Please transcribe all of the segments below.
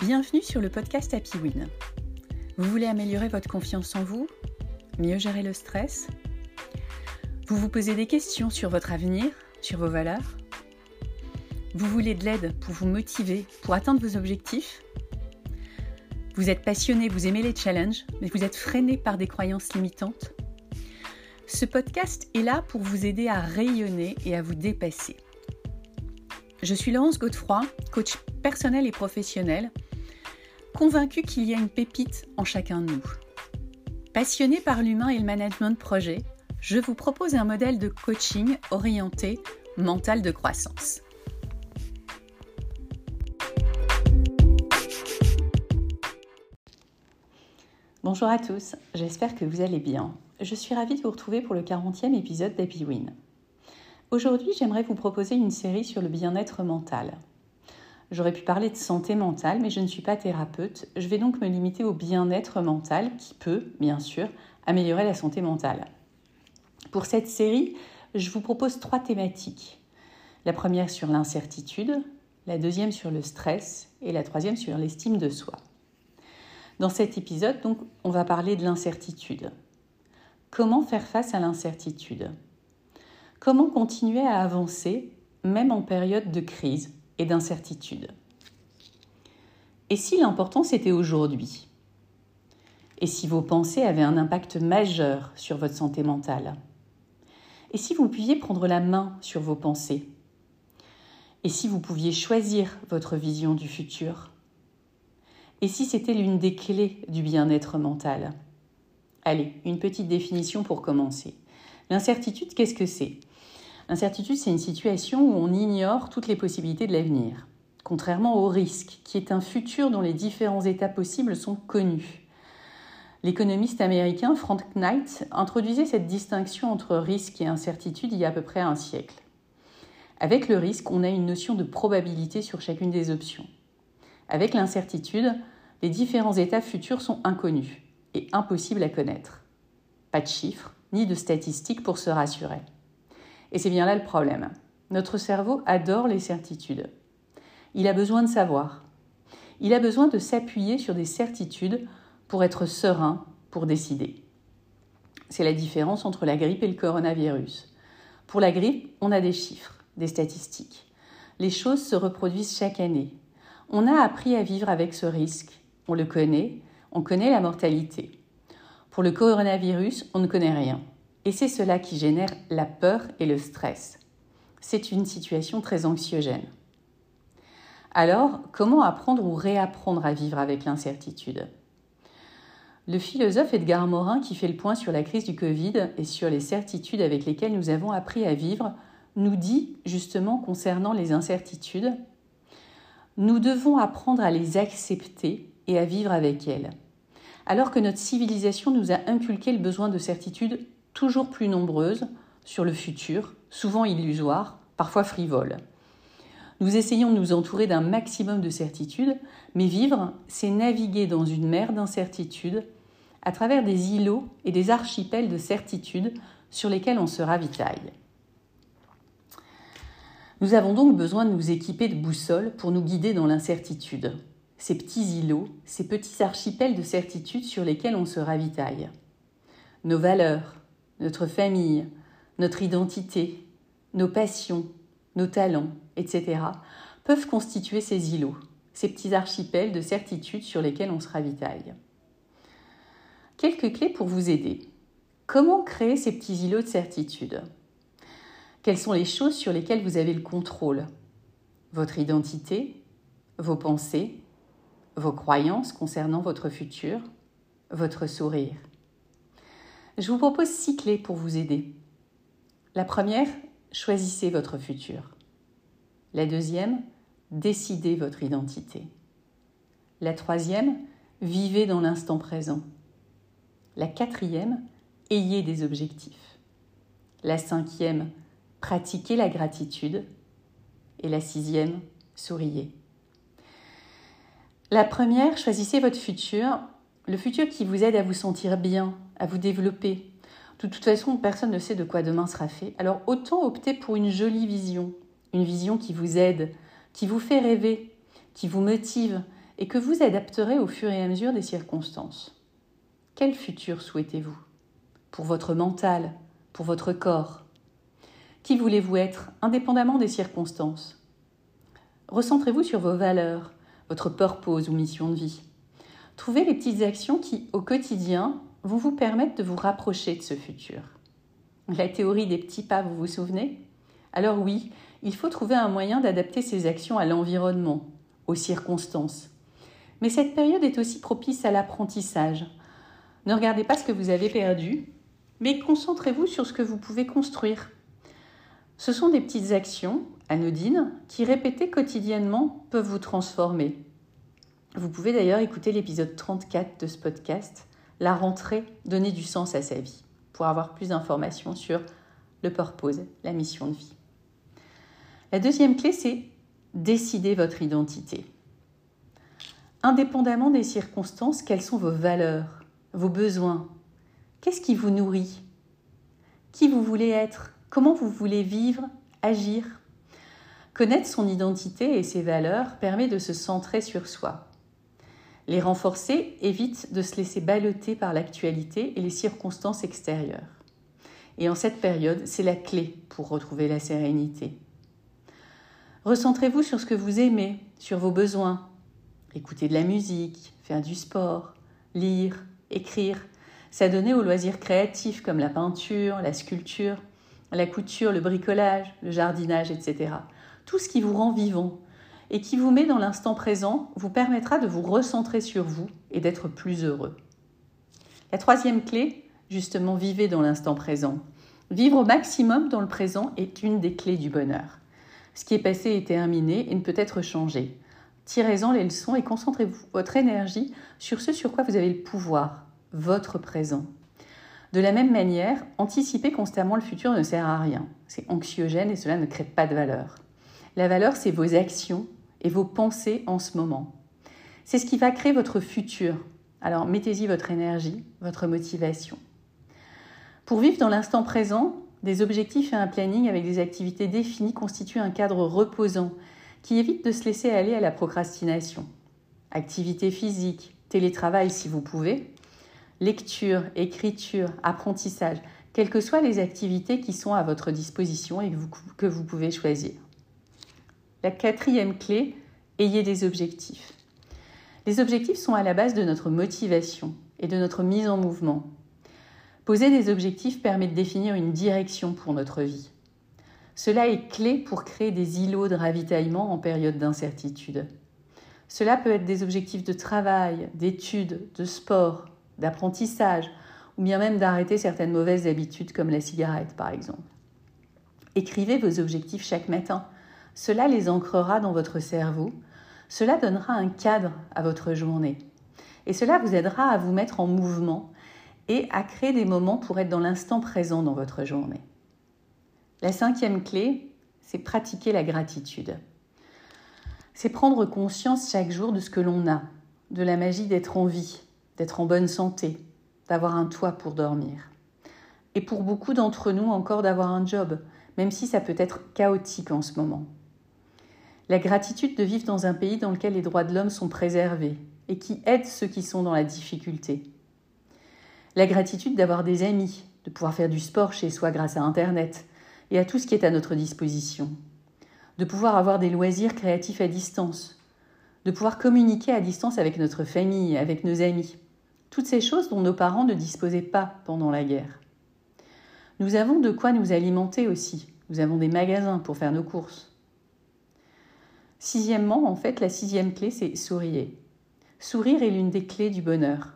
Bienvenue sur le podcast Happy Win. Vous voulez améliorer votre confiance en vous Mieux gérer le stress? Vous vous posez des questions sur votre avenir, sur vos valeurs? Vous voulez de l'aide pour vous motiver, pour atteindre vos objectifs? Vous êtes passionné, vous aimez les challenges, mais vous êtes freiné par des croyances limitantes? Ce podcast est là pour vous aider à rayonner et à vous dépasser. Je suis Laurence Godefroy, coach personnel et professionnel convaincu qu'il y a une pépite en chacun de nous. Passionné par l'humain et le management de projet, je vous propose un modèle de coaching orienté mental de croissance. Bonjour à tous, j'espère que vous allez bien. Je suis ravie de vous retrouver pour le 40e épisode d'Happy Win. Aujourd'hui, j'aimerais vous proposer une série sur le bien-être mental. J'aurais pu parler de santé mentale, mais je ne suis pas thérapeute. Je vais donc me limiter au bien-être mental qui peut, bien sûr, améliorer la santé mentale. Pour cette série, je vous propose trois thématiques. La première sur l'incertitude, la deuxième sur le stress et la troisième sur l'estime de soi. Dans cet épisode, on va parler de l'incertitude. Comment faire face à l'incertitude? Comment continuer à avancer même en période de crise? Et d'incertitude. Et si l'importance était aujourd'hui? Et si vos pensées avaient un impact majeur sur votre santé mentale? Et si vous pouviez prendre la main sur vos pensées? Et si vous pouviez choisir votre vision du futur? Et si c'était l'une des clés du bien-être mental? Allez, une petite définition pour commencer. L'incertitude, qu'est-ce que c'est? L'incertitude, c'est une situation où on ignore toutes les possibilités de l'avenir, contrairement au risque, qui est un futur dont les différents états possibles sont connus. L'économiste américain Frank Knight introduisait cette distinction entre risque et incertitude il y a à peu près un siècle. Avec le risque, on a une notion de probabilité sur chacune des options. Avec l'incertitude, les différents états futurs sont inconnus et impossibles à connaître. Pas de chiffres ni de statistiques pour se rassurer. Et c'est bien là le problème. Notre cerveau adore les certitudes. Il a besoin de savoir. Il a besoin de s'appuyer sur des certitudes pour être serein, pour décider. C'est la différence entre la grippe et le coronavirus. Pour la grippe, on a des chiffres, des statistiques. Les choses se reproduisent chaque année. On a appris à vivre avec ce risque. On le connaît, on connaît la mortalité. Pour le coronavirus, on ne connaît rien. Et c'est cela qui génère la peur et le stress. C'est une situation très anxiogène. Alors, comment apprendre ou réapprendre à vivre avec l'incertitude? Le philosophe Edgar Morin, qui fait le point sur la crise du Covid et sur les certitudes avec lesquelles nous avons appris à vivre, nous dit justement concernant les incertitudes, nous devons apprendre à les accepter et à vivre avec elles. Alors que notre civilisation nous a inculqué le besoin de certitude toujours plus nombreuses sur le futur, souvent illusoires, parfois frivoles. Nous essayons de nous entourer d'un maximum de certitudes, mais vivre, c'est naviguer dans une mer d'incertitudes à travers des îlots et des archipels de certitudes sur lesquels on se ravitaille. Nous avons donc besoin de nous équiper de boussoles pour nous guider dans l'incertitude, ces petits îlots, ces petits archipels de certitudes sur lesquels on se ravitaille. Nos valeurs, notre famille, notre identité, nos passions, nos talents, etc., peuvent constituer ces îlots, ces petits archipels de certitudes sur lesquels on se ravitaille. Quelques clés pour vous aider. Comment créer ces petits îlots de certitude? Quelles sont les choses sur lesquelles vous avez le contrôle? Votre identité, vos pensées, vos croyances concernant votre futur, votre sourire. Je vous propose six clés pour vous aider. La première, choisissez votre futur. La deuxième, décidez votre identité. La troisième, vivez dans l'instant présent. La quatrième, ayez des objectifs. La cinquième, pratiquez la gratitude. Et la sixième, souriez. La première, choisissez votre futur, le futur qui vous aide à vous sentir bien, à vous développer. De toute façon, personne ne sait de quoi demain sera fait. Alors autant opter pour une jolie vision, une vision qui vous aide, qui vous fait rêver, qui vous motive et que vous adapterez au fur et à mesure des circonstances. Quel futur souhaitez-vous? Pour votre mental, pour votre corps? Qui voulez-vous être, indépendamment des circonstances? Recentrez-vous sur vos valeurs, votre purpose ou mission de vie. Trouvez les petites actions qui, au quotidien, vont vous permettre de vous rapprocher de ce futur. La théorie des petits pas, vous vous souvenez? Alors oui, il faut trouver un moyen d'adapter ces actions à l'environnement, aux circonstances. Mais cette période est aussi propice à l'apprentissage. Ne regardez pas ce que vous avez perdu, mais concentrez-vous sur ce que vous pouvez construire. Ce sont des petites actions anodines qui, répétées quotidiennement, peuvent vous transformer. Vous pouvez d'ailleurs écouter l'épisode 34 de ce podcast, La rentrée, donner du sens à sa vie, pour avoir plus d'informations sur le purpose, la mission de vie. La deuxième clé, c'est décider votre identité. Indépendamment des circonstances, quelles sont vos valeurs, vos besoins Qu'est-ce qui vous nourrit Qui vous voulez être Comment vous voulez vivre, agir? Connaître son identité et ses valeurs permet de se centrer sur soi, les renforcer évite de se laisser balloter par l'actualité et les circonstances extérieures. Et en cette période, c'est la clé pour retrouver la sérénité. Recentrez-vous sur ce que vous aimez, sur vos besoins. Écouter de la musique, faire du sport, lire, écrire, s'adonner aux loisirs créatifs comme la peinture, la sculpture, la couture, le bricolage, le jardinage, etc. Tout ce qui vous rend vivant, et qui vous met dans l'instant présent vous permettra de vous recentrer sur vous et d'être plus heureux. La troisième clé, justement, vivez dans l'instant présent. Vivre au maximum dans le présent est une des clés du bonheur. Ce qui est passé est terminé et ne peut être changé. Tirez-en les leçons et concentrez-vous votre énergie sur ce sur quoi vous avez le pouvoir, votre présent. De la même manière, anticiper constamment le futur ne sert à rien. C'est anxiogène et cela ne crée pas de valeur. La valeur, c'est vos actions et vos pensées en ce moment. C'est ce qui va créer votre futur. Alors mettez-y votre énergie, votre motivation. Pour vivre dans l'instant présent, des objectifs et un planning avec des activités définies constituent un cadre reposant qui évite de se laisser aller à la procrastination. Activité physique, télétravail si vous pouvez, lecture, écriture, apprentissage, quelles que soient les activités qui sont à votre disposition et que vous, que vous pouvez choisir. La quatrième clé, ayez des objectifs. Les objectifs sont à la base de notre motivation et de notre mise en mouvement. Poser des objectifs permet de définir une direction pour notre vie. Cela est clé pour créer des îlots de ravitaillement en période d'incertitude. Cela peut être des objectifs de travail, d'études, de sport, d'apprentissage, ou bien même d'arrêter certaines mauvaises habitudes comme la cigarette par exemple. Écrivez vos objectifs chaque matin. Cela les ancrera dans votre cerveau, cela donnera un cadre à votre journée. Et cela vous aidera à vous mettre en mouvement et à créer des moments pour être dans l'instant présent dans votre journée. La cinquième clé, c'est pratiquer la gratitude. C'est prendre conscience chaque jour de ce que l'on a, de la magie d'être en vie, d'être en bonne santé, d'avoir un toit pour dormir. Et pour beaucoup d'entre nous encore d'avoir un job, même si ça peut être chaotique en ce moment la gratitude de vivre dans un pays dans lequel les droits de l'homme sont préservés et qui aide ceux qui sont dans la difficulté. La gratitude d'avoir des amis, de pouvoir faire du sport chez soi grâce à Internet et à tout ce qui est à notre disposition. De pouvoir avoir des loisirs créatifs à distance. De pouvoir communiquer à distance avec notre famille, avec nos amis. Toutes ces choses dont nos parents ne disposaient pas pendant la guerre. Nous avons de quoi nous alimenter aussi. Nous avons des magasins pour faire nos courses. Sixièmement, en fait, la sixième clé, c'est sourire. Sourire est l'une des clés du bonheur.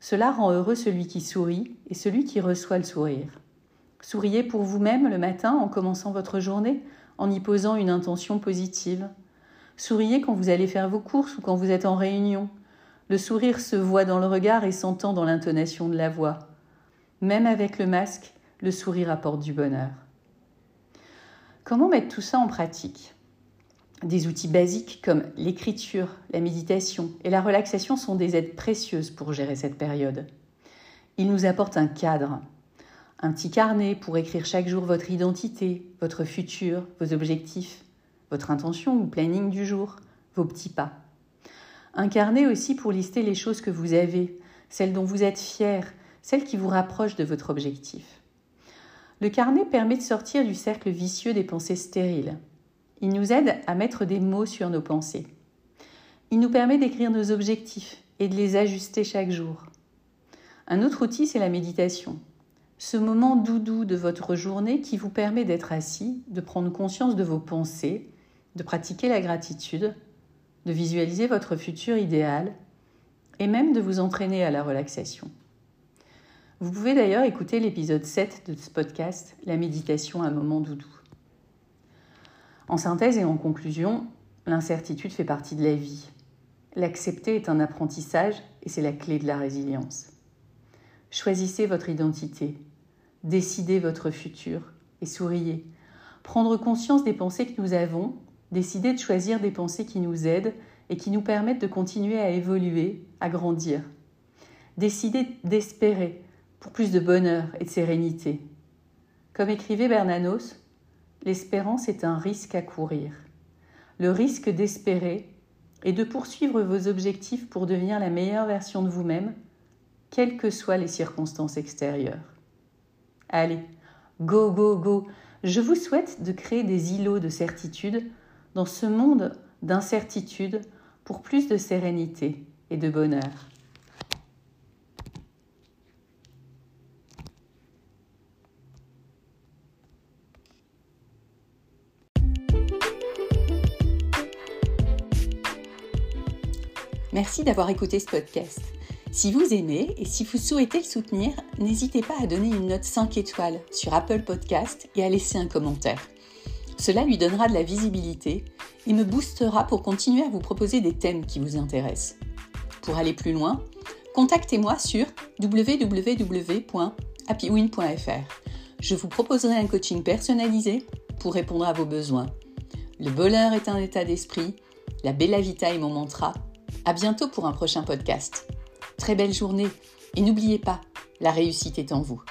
Cela rend heureux celui qui sourit et celui qui reçoit le sourire. Souriez pour vous-même le matin en commençant votre journée, en y posant une intention positive. Souriez quand vous allez faire vos courses ou quand vous êtes en réunion. Le sourire se voit dans le regard et s'entend dans l'intonation de la voix. Même avec le masque, le sourire apporte du bonheur. Comment mettre tout ça en pratique? Des outils basiques comme l'écriture, la méditation et la relaxation sont des aides précieuses pour gérer cette période. Ils nous apportent un cadre, un petit carnet pour écrire chaque jour votre identité, votre futur, vos objectifs, votre intention ou planning du jour, vos petits pas. Un carnet aussi pour lister les choses que vous avez, celles dont vous êtes fier, celles qui vous rapprochent de votre objectif. Le carnet permet de sortir du cercle vicieux des pensées stériles. Il nous aide à mettre des mots sur nos pensées. Il nous permet d'écrire nos objectifs et de les ajuster chaque jour. Un autre outil, c'est la méditation. Ce moment doudou de votre journée qui vous permet d'être assis, de prendre conscience de vos pensées, de pratiquer la gratitude, de visualiser votre futur idéal et même de vous entraîner à la relaxation. Vous pouvez d'ailleurs écouter l'épisode 7 de ce podcast, La méditation à un moment doudou. En synthèse et en conclusion, l'incertitude fait partie de la vie. L'accepter est un apprentissage et c'est la clé de la résilience. Choisissez votre identité, décidez votre futur et souriez. Prendre conscience des pensées que nous avons, décider de choisir des pensées qui nous aident et qui nous permettent de continuer à évoluer, à grandir. Décider d'espérer, pour plus de bonheur et de sérénité. Comme écrivait Bernanos, l'espérance est un risque à courir. Le risque d'espérer est de poursuivre vos objectifs pour devenir la meilleure version de vous-même, quelles que soient les circonstances extérieures. Allez, go, go, go. Je vous souhaite de créer des îlots de certitude dans ce monde d'incertitude pour plus de sérénité et de bonheur. Merci d'avoir écouté ce podcast. Si vous aimez et si vous souhaitez le soutenir, n'hésitez pas à donner une note 5 étoiles sur Apple Podcast et à laisser un commentaire. Cela lui donnera de la visibilité et me boostera pour continuer à vous proposer des thèmes qui vous intéressent. Pour aller plus loin, contactez-moi sur www.happywin.fr. Je vous proposerai un coaching personnalisé pour répondre à vos besoins. Le bonheur est un état d'esprit, la bella vita est mon mantra à bientôt pour un prochain podcast. Très belle journée et n'oubliez pas, la réussite est en vous.